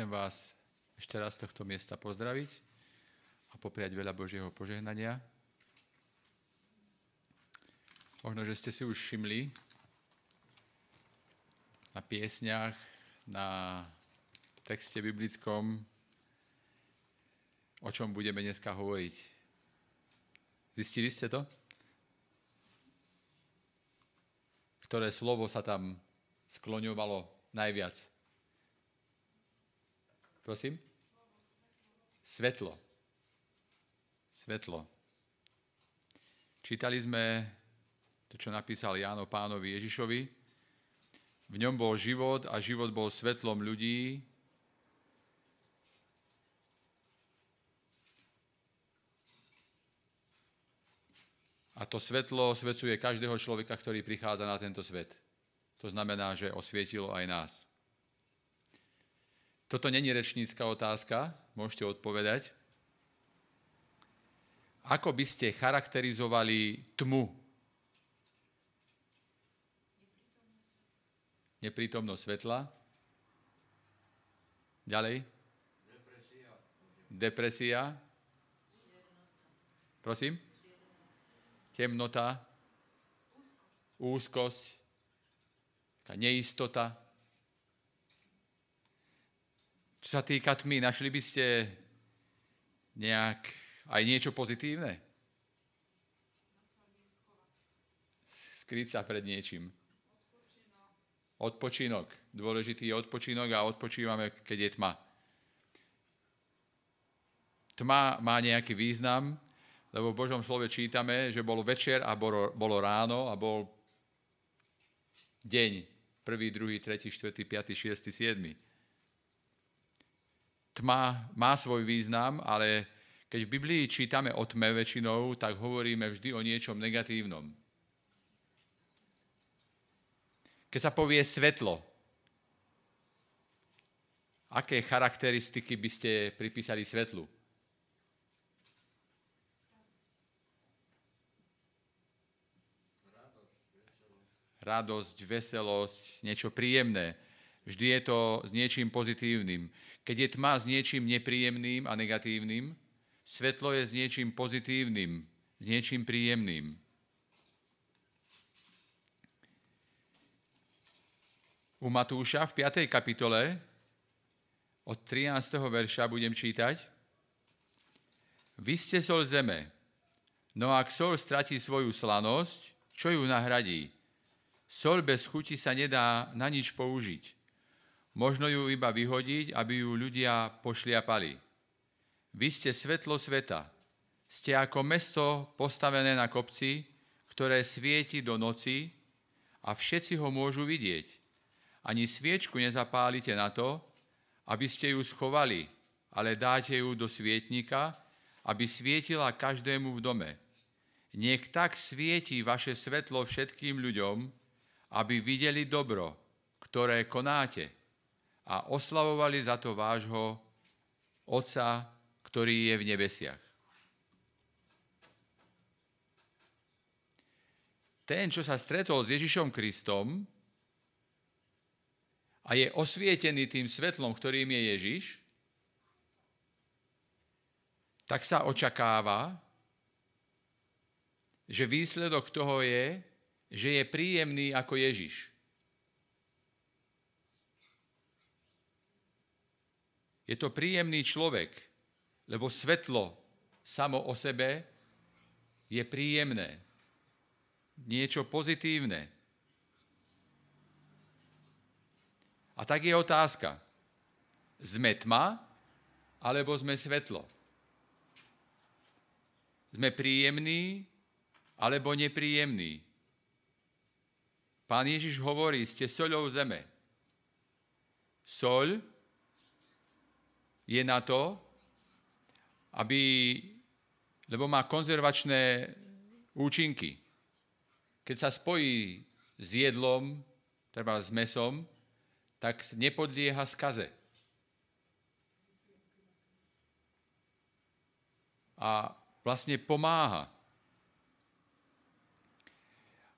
Chcem vás ešte raz z tohto miesta pozdraviť a popriať veľa Božieho požehnania. Možno, že ste si už všimli na piesňach, na texte biblickom, o čom budeme dneska hovoriť. Zistili ste to? Ktoré slovo sa tam skloňovalo najviac? Prosím? Svetlo. Svetlo. Čítali sme to, čo napísal Jáno pánovi Ježišovi. V ňom bol život a život bol svetlom ľudí. A to svetlo osvecuje každého človeka, ktorý prichádza na tento svet. To znamená, že osvietilo aj nás. Toto není rečnícka otázka, môžete odpovedať. Ako by ste charakterizovali tmu? Neprítomnosť svetla. Ďalej. Depresia. Prosím? Temnota. Úzkosť. Neistota čo sa týka tmy, našli by ste nejak aj niečo pozitívne? Skryť sa pred niečím. Odpočinok. Dôležitý je odpočinok a odpočívame, keď je tma. Tma má nejaký význam, lebo v Božom slove čítame, že bol večer a bolo, bolo ráno a bol deň. Prvý, druhý, tretí, štvrtý, piatý, šiestý, siedmy tma má svoj význam, ale keď v Biblii čítame o tme väčšinou, tak hovoríme vždy o niečom negatívnom. Keď sa povie svetlo, aké charakteristiky by ste pripísali svetlu? Radosť, veselosť, niečo príjemné. Vždy je to s niečím pozitívnym. Keď je tma s niečím nepríjemným a negatívnym, svetlo je s niečím pozitívnym, s niečím príjemným. U Matúša v 5. kapitole od 13. verša budem čítať. Vy ste sol zeme, no ak sol stratí svoju slanosť, čo ju nahradí? Sol bez chuti sa nedá na nič použiť. Možno ju iba vyhodiť, aby ju ľudia pošliapali. Vy ste svetlo sveta. Ste ako mesto postavené na kopci, ktoré svieti do noci a všetci ho môžu vidieť. Ani sviečku nezapálite na to, aby ste ju schovali, ale dáte ju do svietnika, aby svietila každému v dome. Niek tak svieti vaše svetlo všetkým ľuďom, aby videli dobro, ktoré konáte a oslavovali za to vášho Otca, ktorý je v nebesiach. Ten, čo sa stretol s Ježišom Kristom a je osvietený tým svetlom, ktorým je Ježiš, tak sa očakáva, že výsledok toho je, že je príjemný ako Ježiš. Je to príjemný človek, lebo svetlo samo o sebe je príjemné. Niečo pozitívne. A tak je otázka. Sme tma, alebo sme svetlo? Sme príjemní, alebo nepríjemní? Pán Ježiš hovorí, ste soľou zeme. Soľ je na to, aby, lebo má konzervačné účinky. Keď sa spojí s jedlom, treba s mesom, tak nepodlieha skaze. A vlastne pomáha.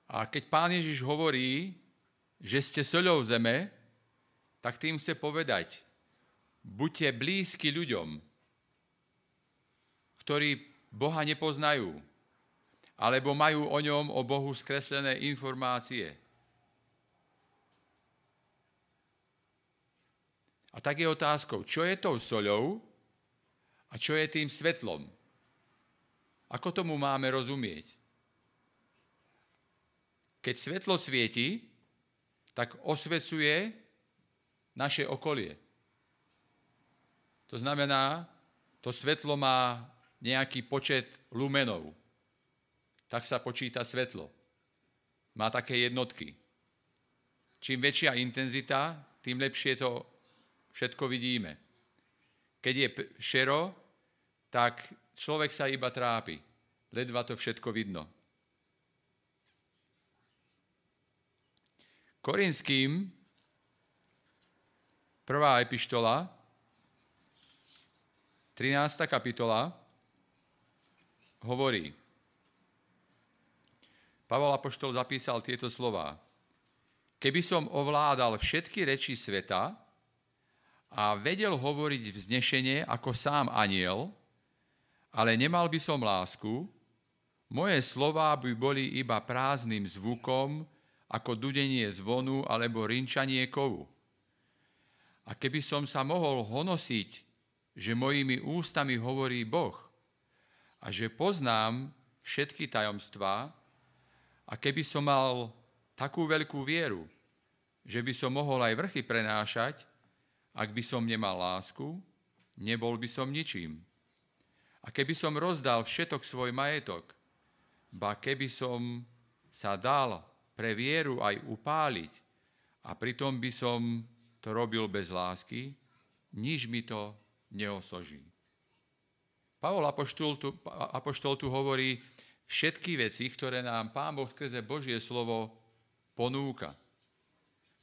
A keď pán Ježiš hovorí, že ste soľou zeme, tak tým chce povedať, buďte blízki ľuďom, ktorí Boha nepoznajú, alebo majú o ňom, o Bohu skreslené informácie. A tak je otázkou, čo je tou soľou a čo je tým svetlom. Ako tomu máme rozumieť? Keď svetlo svieti, tak osvecuje naše okolie. To znamená, to svetlo má nejaký počet lumenov. Tak sa počíta svetlo. Má také jednotky. Čím väčšia intenzita, tým lepšie to všetko vidíme. Keď je šero, tak človek sa iba trápi. Ledva to všetko vidno. Korinským, prvá epištola, 13. kapitola, hovorí, Pavol Apoštol zapísal tieto slova. Keby som ovládal všetky reči sveta, a vedel hovoriť vznešenie ako sám aniel, ale nemal by som lásku, moje slová by boli iba prázdnym zvukom, ako dudenie zvonu alebo rinčanie kovu. A keby som sa mohol honosiť, že mojimi ústami hovorí Boh a že poznám všetky tajomstvá, a keby som mal takú veľkú vieru, že by som mohol aj vrchy prenášať, ak by som nemal lásku, nebol by som ničím. A keby som rozdal všetok svoj majetok, ba keby som sa dal pre vieru aj upáliť a pritom by som to robil bez lásky, nič mi to neosoží. Pavol Apoštol tu, Apoštol tu hovorí všetky veci, ktoré nám Pán Boh skrze Božie slovo ponúka.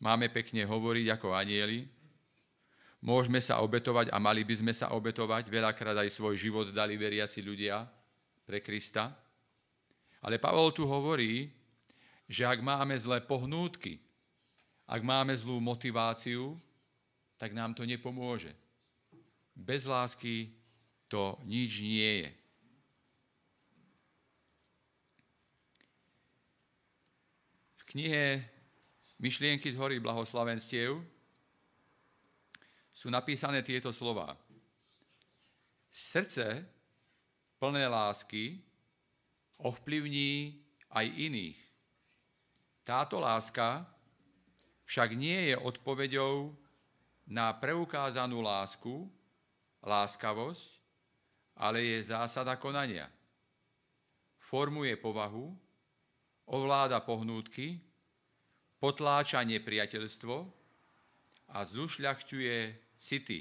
Máme pekne hovoriť ako anieli, Môžeme sa obetovať a mali by sme sa obetovať. Veľakrát aj svoj život dali veriaci ľudia pre Krista. Ale Pavol tu hovorí, že ak máme zlé pohnútky, ak máme zlú motiváciu, tak nám to nepomôže. Bez lásky to nič nie je. V knihe Myšlienky z hory blahoslavenstiev sú napísané tieto slova. Srdce plné lásky ovplyvní aj iných. Táto láska však nie je odpoveďou na preukázanú lásku, láskavosť, ale je zásada konania. Formuje povahu, ovláda pohnútky, potláča nepriateľstvo a zušľachťuje city.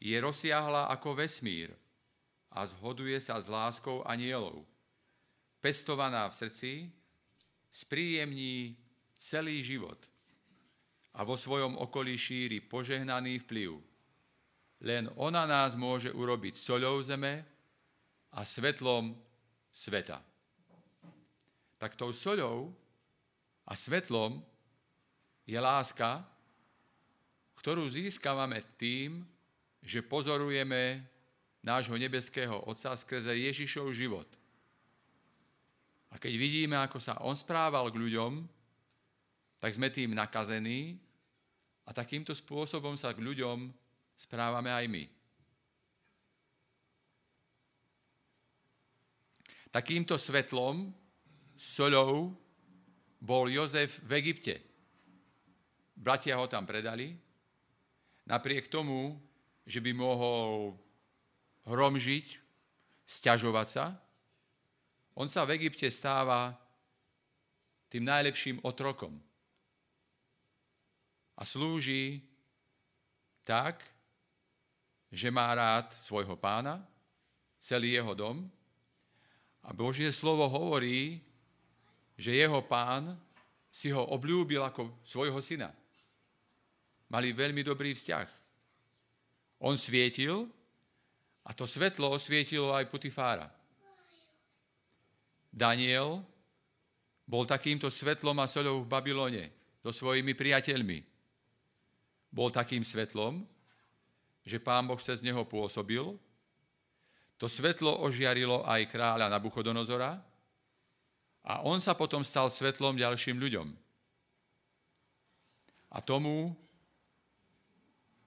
Je rozsiahla ako vesmír a zhoduje sa s láskou anielov. Pestovaná v srdci, spríjemní celý život a vo svojom okolí šíri požehnaný vplyv. Len ona nás môže urobiť soľou zeme a svetlom sveta. Tak tou soľou a svetlom je láska, ktorú získavame tým, že pozorujeme nášho nebeského Otca skrze Ježišov život. A keď vidíme, ako sa On správal k ľuďom, tak sme tým nakazení a takýmto spôsobom sa k ľuďom správame aj my. Takýmto svetlom, soľou, bol Jozef v Egypte. Bratia ho tam predali, napriek tomu, že by mohol hromžiť, stiažovať sa, on sa v Egypte stáva tým najlepším otrokom. A slúži tak, že má rád svojho pána, celý jeho dom. A Božie slovo hovorí, že jeho pán si ho obľúbil ako svojho syna. Mali veľmi dobrý vzťah. On svietil a to svetlo osvietilo aj Putifára. Daniel bol takýmto svetlom a soľou v Babylone so svojimi priateľmi. Bol takým svetlom, že pán Boh cez neho pôsobil. To svetlo ožiarilo aj kráľa Nabuchodonozora a on sa potom stal svetlom ďalším ľuďom. A tomu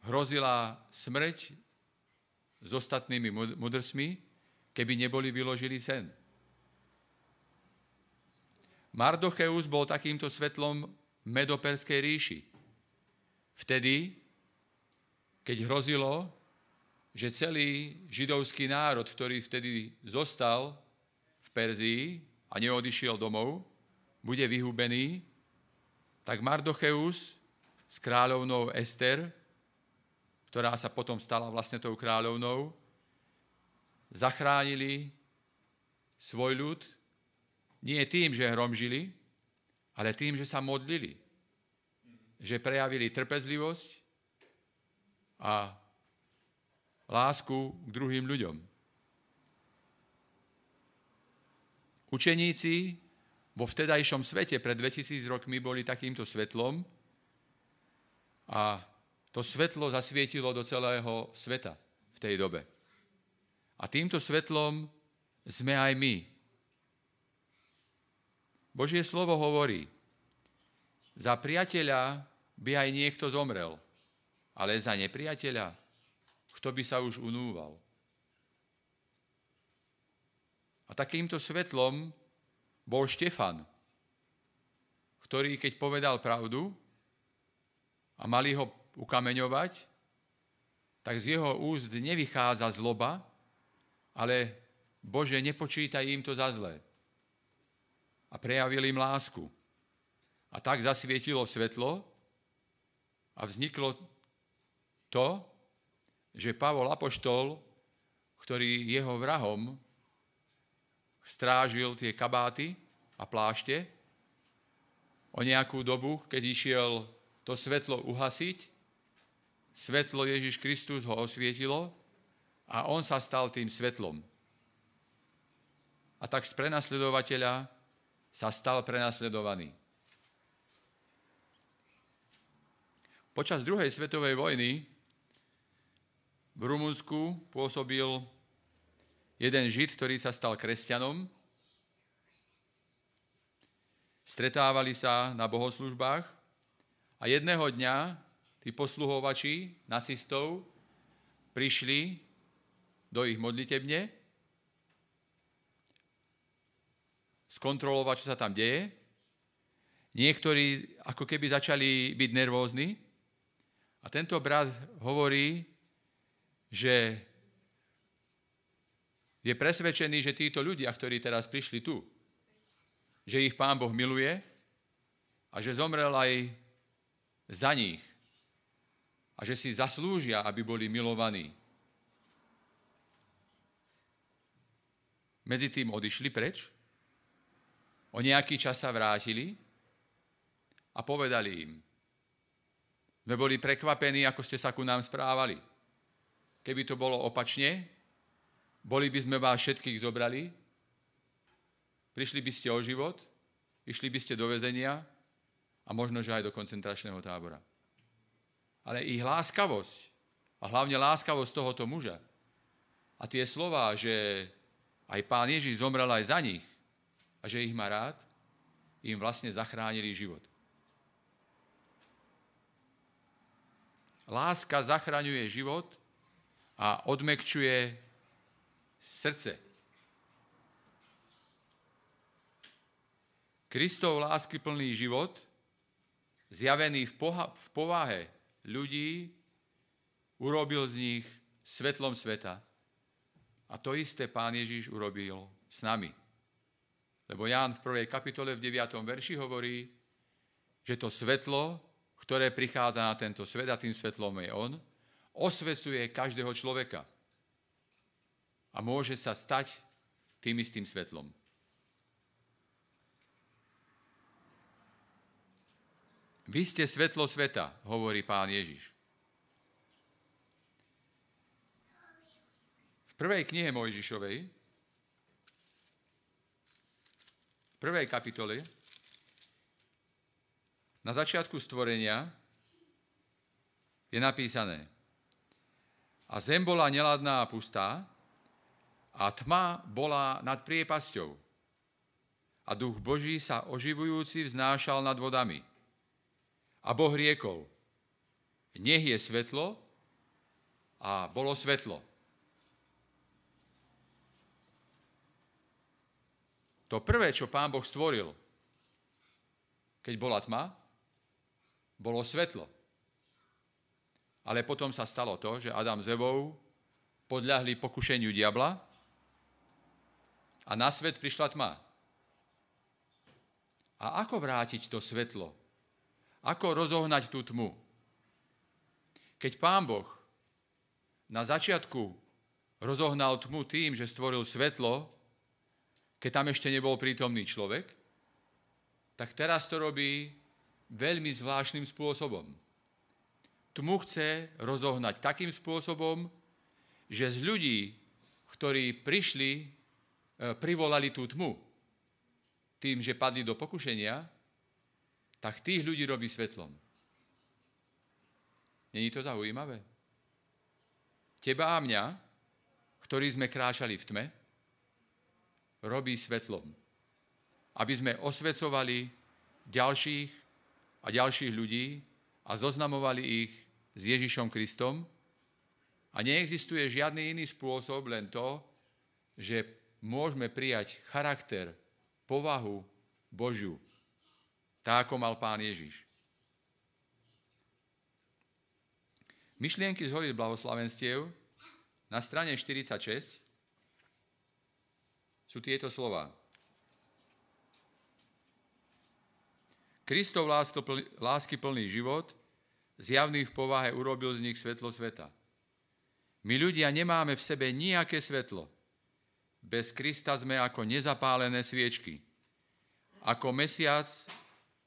hrozila smrť s ostatnými mudrsmi, keby neboli vyložili sen. Mardocheus bol takýmto svetlom Medoperskej ríši. Vtedy, keď hrozilo, že celý židovský národ, ktorý vtedy zostal v Perzii a neodišiel domov, bude vyhubený, tak Mardocheus s kráľovnou Ester, ktorá sa potom stala vlastne tou kráľovnou, zachránili svoj ľud nie tým, že hromžili, ale tým, že sa modlili. Že prejavili trpezlivosť a lásku k druhým ľuďom. Učeníci vo vtedajšom svete pred 2000 rokmi boli takýmto svetlom a to svetlo zasvietilo do celého sveta v tej dobe. A týmto svetlom sme aj my, Božie slovo hovorí, za priateľa by aj niekto zomrel, ale za nepriateľa, kto by sa už unúval. A takýmto svetlom bol Štefan, ktorý keď povedal pravdu a mali ho ukameňovať, tak z jeho úst nevychádza zloba, ale Bože, nepočítaj im to za zlé a prejavil im lásku. A tak zasvietilo svetlo a vzniklo to, že Pavol Apoštol, ktorý jeho vrahom strážil tie kabáty a plášte, o nejakú dobu, keď išiel to svetlo uhasiť, svetlo Ježiš Kristus ho osvietilo a on sa stal tým svetlom. A tak z prenasledovateľa sa stal prenasledovaný. Počas druhej svetovej vojny v Rumunsku pôsobil jeden žid, ktorý sa stal kresťanom. Stretávali sa na bohoslužbách a jedného dňa tí posluhovači nacistov prišli do ich modlitebne skontrolovať, čo sa tam deje. Niektorí ako keby začali byť nervózni. A tento brat hovorí, že je presvedčený, že títo ľudia, ktorí teraz prišli tu, že ich Pán Boh miluje a že zomrel aj za nich a že si zaslúžia, aby boli milovaní. Medzi tým odišli preč O nejaký čas sa vrátili a povedali im, sme boli prekvapení, ako ste sa ku nám správali. Keby to bolo opačne, boli by sme vás všetkých zobrali, prišli by ste o život, išli by ste do väzenia a možno, že aj do koncentračného tábora. Ale ich láskavosť a hlavne láskavosť tohoto muža a tie slova, že aj pán Ježiš zomrel aj za nich, a že ich má rád, im vlastne zachránili život. Láska zachraňuje život a odmekčuje srdce. Kristov lásky plný život, zjavený v, poha- v povahe ľudí, urobil z nich svetlom sveta. A to isté pán Ježiš urobil s nami. Lebo Ján v prvej kapitole v 9. verši hovorí, že to svetlo, ktoré prichádza na tento svet, a tým svetlom je on, osvecuje každého človeka. A môže sa stať tým istým svetlom. Vy ste svetlo sveta, hovorí pán Ježiš. V prvej knihe Mojžišovej, prvej kapitole, na začiatku stvorenia je napísané A zem bola neladná a pustá a tma bola nad priepasťou. A duch Boží sa oživujúci vznášal nad vodami. A Boh riekol, nech je svetlo a bolo svetlo. To prvé, čo pán Boh stvoril, keď bola tma, bolo svetlo. Ale potom sa stalo to, že Adam s Evou podľahli pokušeniu diabla a na svet prišla tma. A ako vrátiť to svetlo? Ako rozohnať tú tmu? Keď pán Boh na začiatku rozohnal tmu tým, že stvoril svetlo, keď tam ešte nebol prítomný človek, tak teraz to robí veľmi zvláštnym spôsobom. Tmu chce rozohnať takým spôsobom, že z ľudí, ktorí prišli, e, privolali tú tmu tým, že padli do pokušenia, tak tých ľudí robí svetlom. Není to zaujímavé? Teba a mňa, ktorí sme kráčali v tme, robí svetlom. Aby sme osvecovali ďalších a ďalších ľudí a zoznamovali ich s Ježišom Kristom. A neexistuje žiadny iný spôsob, len to, že môžeme prijať charakter, povahu Božiu, tak ako mal pán Ježiš. Myšlienky z hory blahoslavenstiev na strane 46 sú tieto slova. Kristov lásky plný život, zjavný v povahe, urobil z nich svetlo sveta. My ľudia nemáme v sebe nejaké svetlo. Bez Krista sme ako nezapálené sviečky. Ako mesiac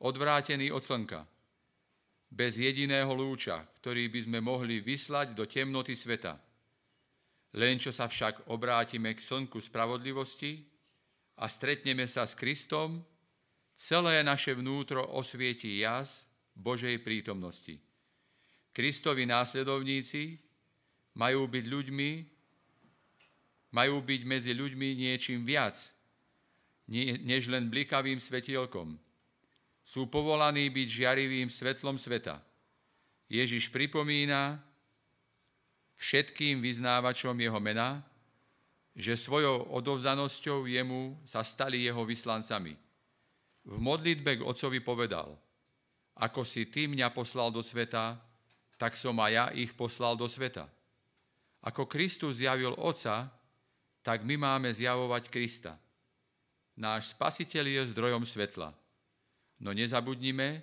odvrátený od slnka. Bez jediného lúča, ktorý by sme mohli vyslať do temnoty sveta. Len čo sa však obrátime k slnku spravodlivosti a stretneme sa s Kristom, celé naše vnútro osvieti jas Božej prítomnosti. Kristovi následovníci majú byť ľuďmi, majú byť medzi ľuďmi niečím viac, než len blikavým svetielkom. Sú povolaní byť žiarivým svetlom sveta. Ježiš pripomína, všetkým vyznávačom jeho mena, že svojou odovzanosťou jemu sa stali jeho vyslancami. V modlitbe k Otcovi povedal, ako si ty mňa poslal do sveta, tak som aj ja ich poslal do sveta. Ako Kristus zjavil Otca, tak my máme zjavovať Krista. Náš spasiteľ je zdrojom svetla. No nezabudnime,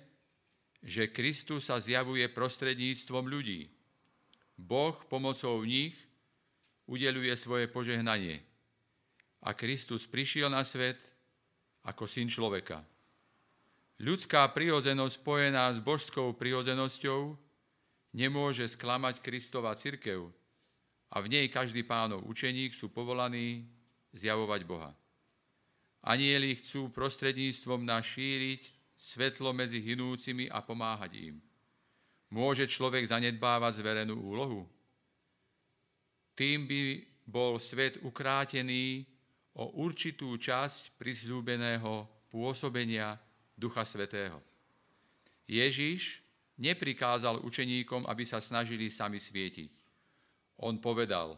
že Kristus sa zjavuje prostredníctvom ľudí. Boh pomocou nich udeluje svoje požehnanie. A Kristus prišiel na svet ako syn človeka. Ľudská prirodzenosť spojená s božskou prirodzenosťou nemôže sklamať Kristova cirkev a v nej každý pánov učeník sú povolaní zjavovať Boha. Anieli chcú prostredníctvom nás svetlo medzi hinúcimi a pomáhať im. Môže človek zanedbávať zverenú úlohu? Tým by bol svet ukrátený o určitú časť prisľúbeného pôsobenia Ducha Svetého. Ježiš neprikázal učeníkom, aby sa snažili sami svietiť. On povedal,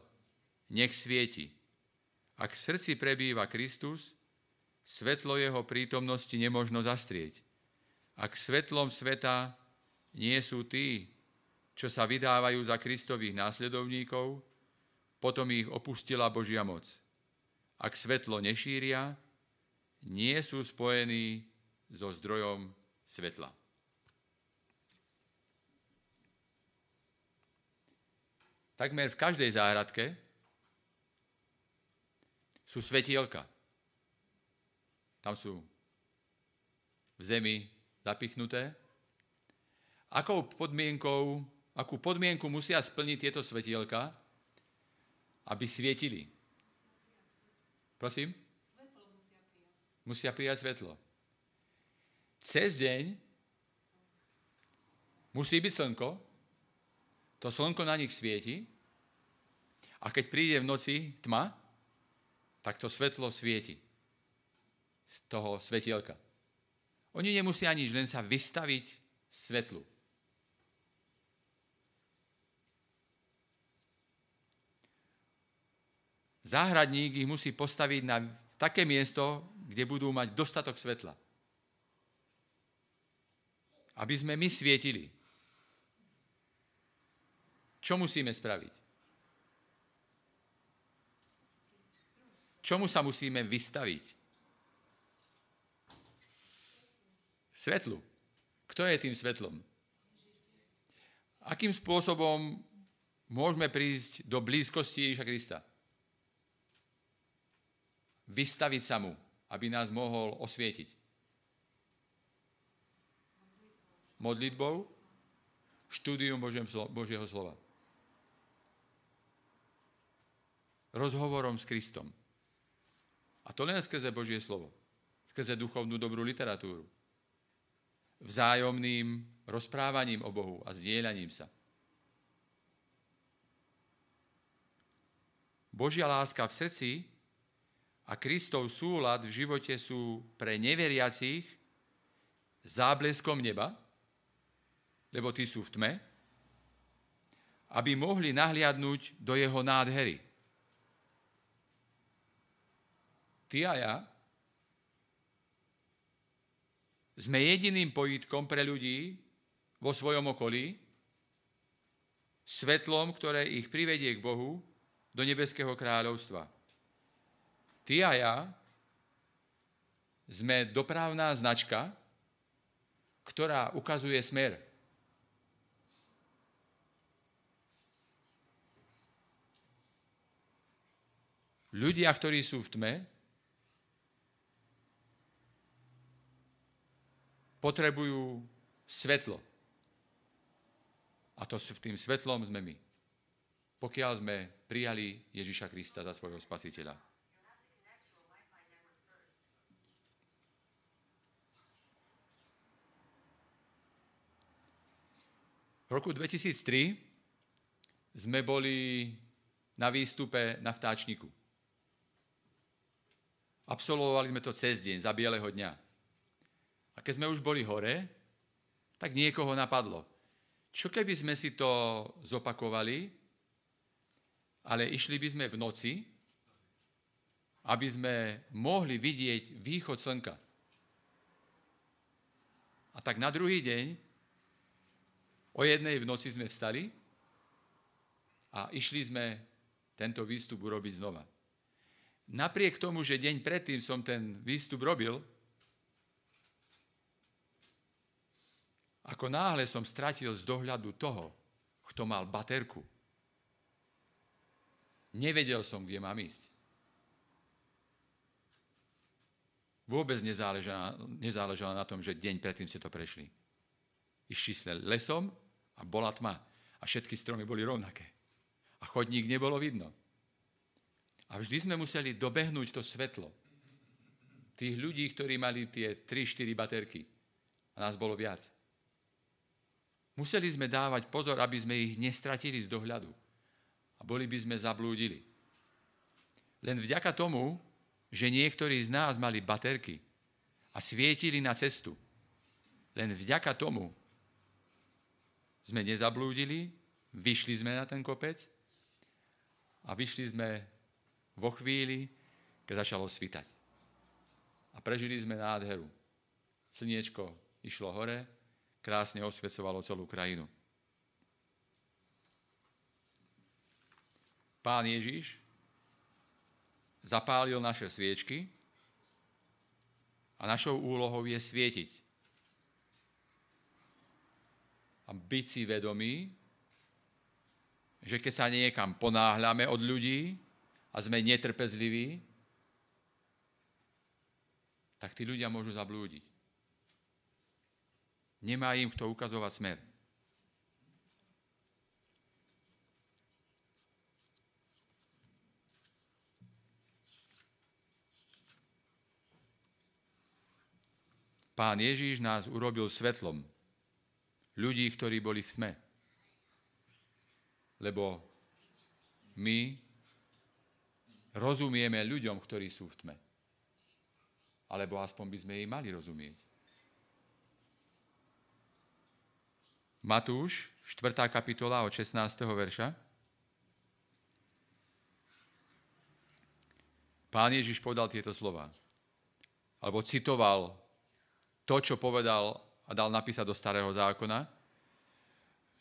nech svieti. Ak v srdci prebýva Kristus, svetlo jeho prítomnosti nemožno zastrieť. Ak svetlom sveta nie sú tí, čo sa vydávajú za Kristových následovníkov, potom ich opustila Božia moc. Ak svetlo nešíria, nie sú spojení so zdrojom svetla. Takmer v každej záhradke sú svetielka. Tam sú v zemi zapichnuté Akou podmienkou, akú podmienku musia splniť tieto svetielka, aby svietili? Prosím? Musia prijať. Musia prijať svetlo. Cez deň musí byť slnko, to slnko na nich svieti A keď príde v noci tma, tak to svetlo svieti z toho svetielka. Oni nemusia nič, len sa vystaviť svetlu. Záhradník ich musí postaviť na také miesto, kde budú mať dostatok svetla. Aby sme my svietili. Čo musíme spraviť? Čomu sa musíme vystaviť? Svetlu. Kto je tým svetlom? Akým spôsobom môžeme prísť do blízkosti Ježiša Krista? vystaviť sa mu, aby nás mohol osvietiť. Modlitbou, štúdium Božieho slova. Rozhovorom s Kristom. A to len skrze Božie slovo. Skrze duchovnú dobrú literatúru. Vzájomným rozprávaním o Bohu a zdieľaním sa. Božia láska v srdci a Kristov súlad v živote sú pre neveriacich zábleskom neba, lebo tí sú v tme, aby mohli nahliadnúť do jeho nádhery. Ty a ja sme jediným pojitkom pre ľudí vo svojom okolí, svetlom, ktoré ich privedie k Bohu do nebeského kráľovstva ty a ja sme dopravná značka, ktorá ukazuje smer. Ľudia, ktorí sú v tme, potrebujú svetlo. A to tým svetlom sme my. Pokiaľ sme prijali Ježiša Krista za svojho spasiteľa. V roku 2003 sme boli na výstupe na vtáčniku. Absolvovali sme to cez deň, za bieleho dňa. A keď sme už boli hore, tak niekoho napadlo. Čo keby sme si to zopakovali, ale išli by sme v noci, aby sme mohli vidieť východ slnka. A tak na druhý deň O jednej v noci sme vstali a išli sme tento výstup urobiť znova. Napriek tomu, že deň predtým som ten výstup robil, ako náhle som stratil z dohľadu toho, kto mal baterku. Nevedel som, kde mám ísť. Vôbec nezáležalo, nezáležalo na tom, že deň predtým ste to prešli. Išli sme lesom a bola tma. A všetky stromy boli rovnaké. A chodník nebolo vidno. A vždy sme museli dobehnúť to svetlo. Tých ľudí, ktorí mali tie 3-4 baterky. A nás bolo viac. Museli sme dávať pozor, aby sme ich nestratili z dohľadu. A boli by sme zablúdili. Len vďaka tomu, že niektorí z nás mali baterky a svietili na cestu, len vďaka tomu sme nezablúdili, vyšli sme na ten kopec a vyšli sme vo chvíli, keď začalo svitať. A prežili sme nádheru. Slniečko išlo hore, krásne osvecovalo celú krajinu. Pán Ježiš zapálil naše sviečky a našou úlohou je svietiť a byť si vedomí, že keď sa niekam ponáhľame od ľudí a sme netrpezliví, tak tí ľudia môžu zablúdiť. Nemá im kto ukazovať smer. Pán Ježíš nás urobil svetlom ľudí, ktorí boli v tme. Lebo my rozumieme ľuďom, ktorí sú v tme. Alebo aspoň by sme jej mali rozumieť. Matúš, 4. kapitola od 16. verša. Pán Ježiš povedal tieto slova. Alebo citoval to, čo povedal a dal napísať do starého zákona.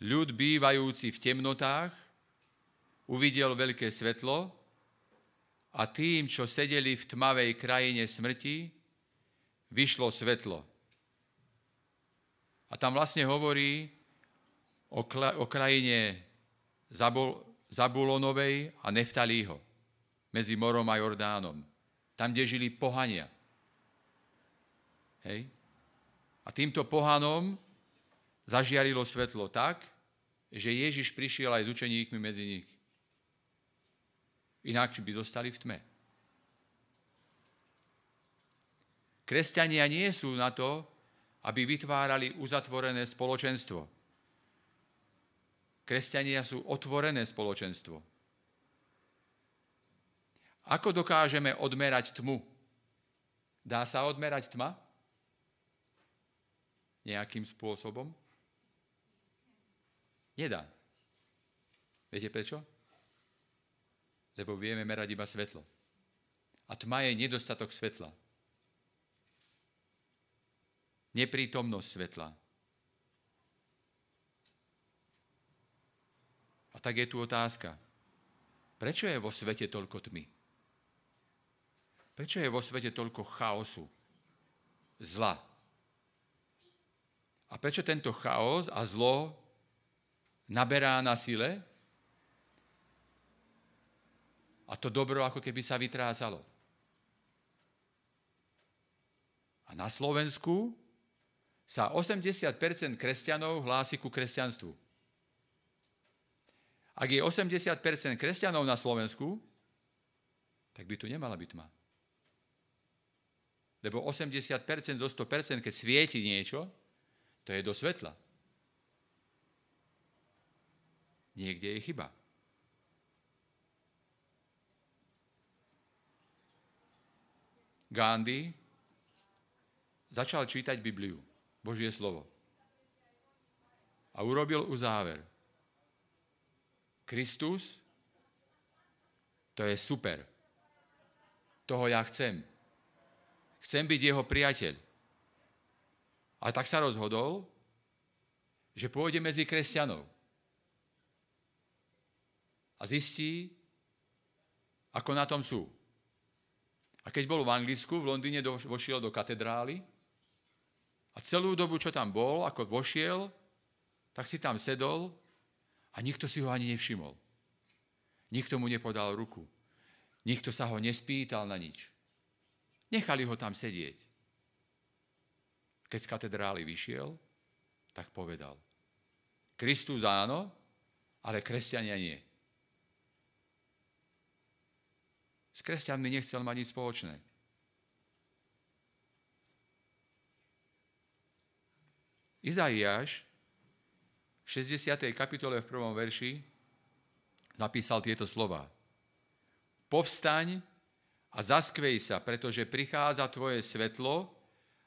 Ľud bývajúci v temnotách uvidel veľké svetlo a tým, čo sedeli v tmavej krajine smrti, vyšlo svetlo. A tam vlastne hovorí o, krajine Zabul- Zabulonovej a Neftalího, medzi morom a Jordánom. Tam, kde žili pohania. Hej? A týmto pohanom zažiarilo svetlo tak, že Ježiš prišiel aj s učeníkmi medzi nich. Inak by dostali v tme. Kresťania nie sú na to, aby vytvárali uzatvorené spoločenstvo. Kresťania sú otvorené spoločenstvo. Ako dokážeme odmerať tmu? Dá sa odmerať tma? nejakým spôsobom? Nedá. Viete prečo? Lebo vieme merať iba svetlo. A tma je nedostatok svetla. Neprítomnosť svetla. Tak je tu otázka. Prečo je vo svete toľko tmy? Prečo je vo svete toľko chaosu, zla, a prečo tento chaos a zlo naberá na sile? A to dobro ako keby sa vytrácalo. A na Slovensku sa 80% kresťanov hlási ku kresťanstvu. Ak je 80% kresťanov na Slovensku, tak by tu nemala byť tma. Lebo 80% zo 100%, keď svieti niečo, to je do svetla. Niekde je chyba. Gandhi začal čítať Bibliu, Božie slovo. A urobil uzáver. Kristus, to je super. Toho ja chcem. Chcem byť jeho priateľ. Ale tak sa rozhodol, že pôjde medzi kresťanov a zistí, ako na tom sú. A keď bol v Anglicku, v Londýne vošiel do katedrály a celú dobu, čo tam bol, ako vošiel, tak si tam sedol a nikto si ho ani nevšimol. Nikto mu nepodal ruku. Nikto sa ho nespýtal na nič. Nechali ho tam sedieť keď z katedrály vyšiel, tak povedal, Kristus áno, ale kresťania nie. S kresťanmi nechcel mať nič spoločné. Izaiáš v 60. kapitole v prvom verši napísal tieto slova. Povstaň a zaskvej sa, pretože prichádza tvoje svetlo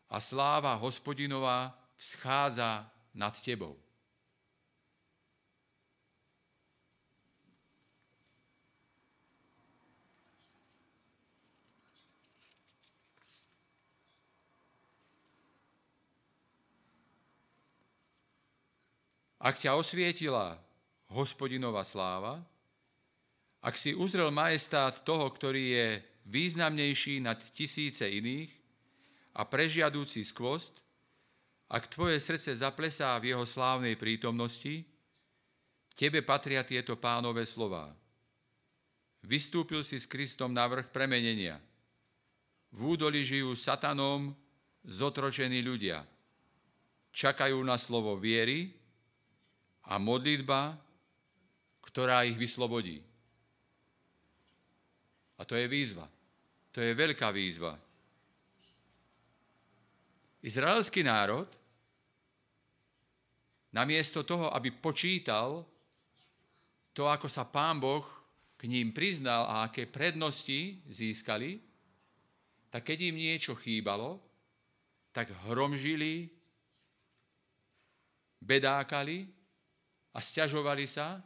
a sláva hospodinová vzchádza nad tebou. Ak ťa osvietila hospodinová sláva, ak si uzrel majestát toho, ktorý je významnejší nad tisíce iných, a prežiadúci skvost, ak tvoje srdce zaplesá v jeho slávnej prítomnosti, tebe patria tieto pánové slová. Vystúpil si s Kristom na vrch premenenia. V údoli žijú satanom zotročení ľudia. Čakajú na slovo viery a modlitba, ktorá ich vyslobodí. A to je výzva. To je veľká výzva. Izraelský národ namiesto toho, aby počítal to, ako sa pán Boh k ním priznal a aké prednosti získali, tak keď im niečo chýbalo, tak hromžili, bedákali a stiažovali sa,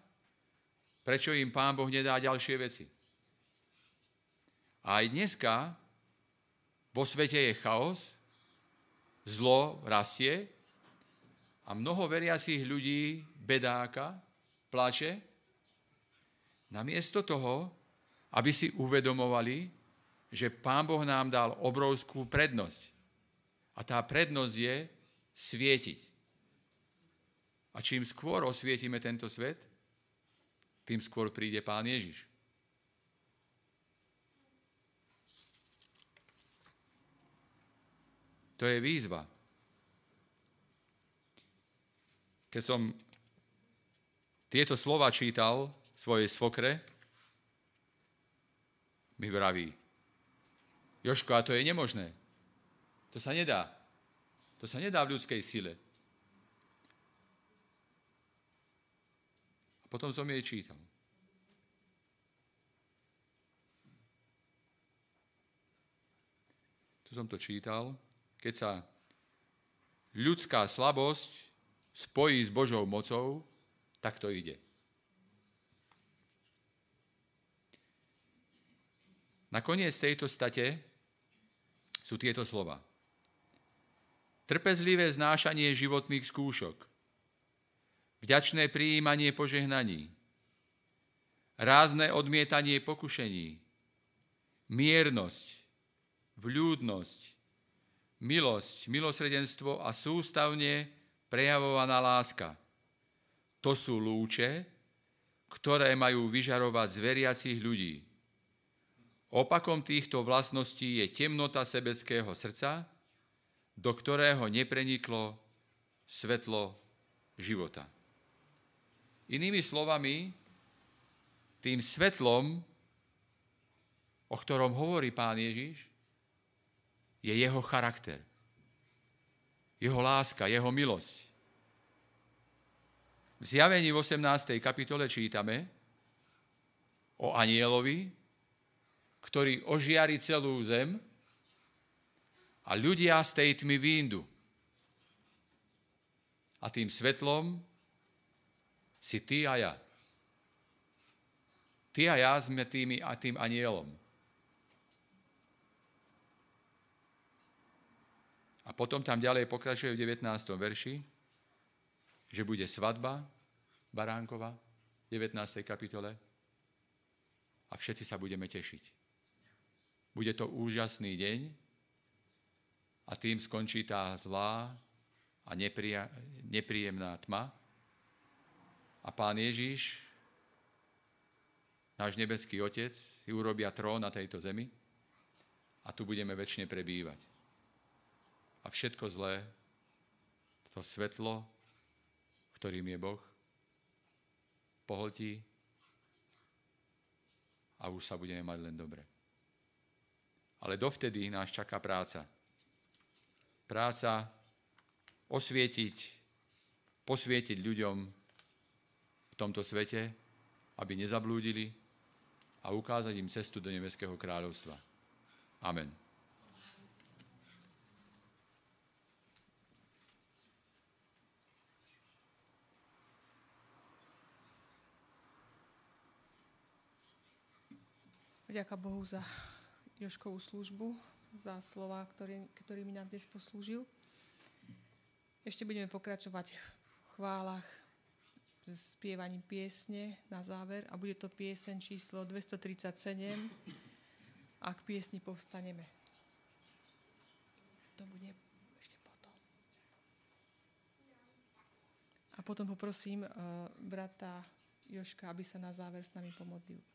prečo im Pán Boh nedá ďalšie veci. A aj dneska vo svete je chaos, zlo rastie a mnoho veriacich ľudí bedáka, plače, namiesto toho, aby si uvedomovali, že Pán Boh nám dal obrovskú prednosť. A tá prednosť je svietiť. A čím skôr osvietime tento svet, tým skôr príde Pán Ježiš. To je výzva. Keď som tieto slova čítal svojej svokre, mi vraví, Joško, a to je nemožné. To sa nedá. To sa nedá v ľudskej sile. Potom som jej čítal. Tu som to čítal keď sa ľudská slabosť spojí s Božou mocou, tak to ide. Nakoniec tejto state sú tieto slova. Trpezlivé znášanie životných skúšok, vďačné prijímanie požehnaní, rázne odmietanie pokušení, miernosť, vľúdnosť, milosť, milosredenstvo a sústavne prejavovaná láska. To sú lúče, ktoré majú vyžarovať z veriacich ľudí. Opakom týchto vlastností je temnota sebeckého srdca, do ktorého nepreniklo svetlo života. Inými slovami, tým svetlom, o ktorom hovorí pán Ježiš, je jeho charakter. Jeho láska, jeho milosť. V zjavení v 18. kapitole čítame o anielovi, ktorý ožiari celú zem a ľudia z tej tmy výjdu. A tým svetlom si ty a ja. Ty a ja sme tými a tým anielom. A potom tam ďalej pokračuje v 19. verši, že bude svadba Baránkova v 19. kapitole a všetci sa budeme tešiť. Bude to úžasný deň a tým skončí tá zlá a nepríjemná tma. A pán Ježíš, náš nebeský Otec, si urobia trón na tejto zemi a tu budeme väčšine prebývať a všetko zlé, to svetlo, ktorým je Boh, pohltí a už sa budeme mať len dobre. Ale dovtedy nás čaká práca. Práca osvietiť, posvietiť ľuďom tomto svete, aby nezablúdili a ukázať im cestu do Nebeského kráľovstva. Amen. Ďaká Bohu za Joškovú službu, za slova, ktorý, ktorými nám dnes poslúžil. Ešte budeme pokračovať v chválach spievaním piesne na záver a bude to pieseň číslo 237 a k piesni povstaneme. To bude ešte potom. A potom poprosím uh, brata Joška, aby sa na záver s nami pomodlil.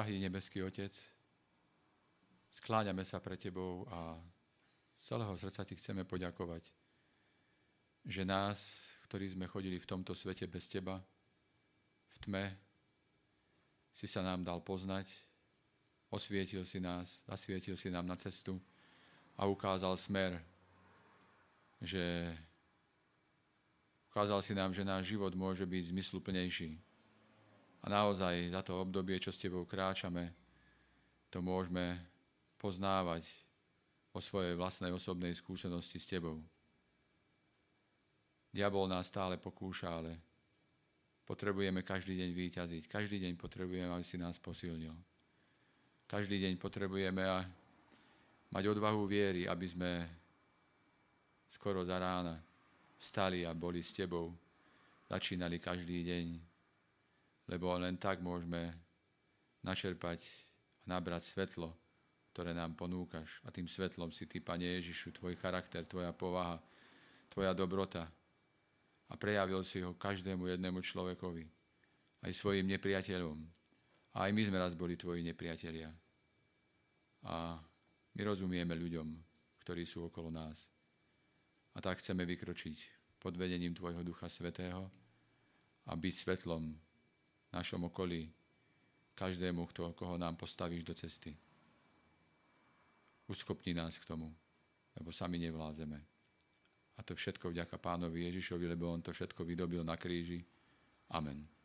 Drahý nebeský Otec, skláňame sa pre Tebou a z celého srdca Ti chceme poďakovať, že nás, ktorí sme chodili v tomto svete bez Teba, v tme, si sa nám dal poznať, osvietil si nás, zasvietil si nám na cestu a ukázal smer, že ukázal si nám, že náš život môže byť zmysluplnejší. A naozaj za to obdobie, čo s Tebou kráčame, to môžeme poznávať o svojej vlastnej osobnej skúsenosti s Tebou. Diabol nás stále pokúša, ale potrebujeme každý deň výťaziť. Každý deň potrebujeme, aby si nás posilnil. Každý deň potrebujeme mať odvahu viery, aby sme skoro za rána vstali a boli s Tebou. Začínali každý deň, lebo len tak môžeme načerpať a nabrať svetlo, ktoré nám ponúkaš. A tým svetlom si Ty, Pane Ježišu, Tvoj charakter, Tvoja povaha, Tvoja dobrota, a prejavil si ho každému jednému človekovi, aj svojim nepriateľom. A aj my sme raz boli tvoji nepriatelia. A my rozumieme ľuďom, ktorí sú okolo nás. A tak chceme vykročiť pod vedením Tvojho Ducha Svetého a byť svetlom našom okolí každému, kto, koho nám postavíš do cesty. Uskopni nás k tomu, lebo sami nevládzeme. A to všetko vďaka pánovi Ježišovi, lebo on to všetko vydobil na kríži. Amen.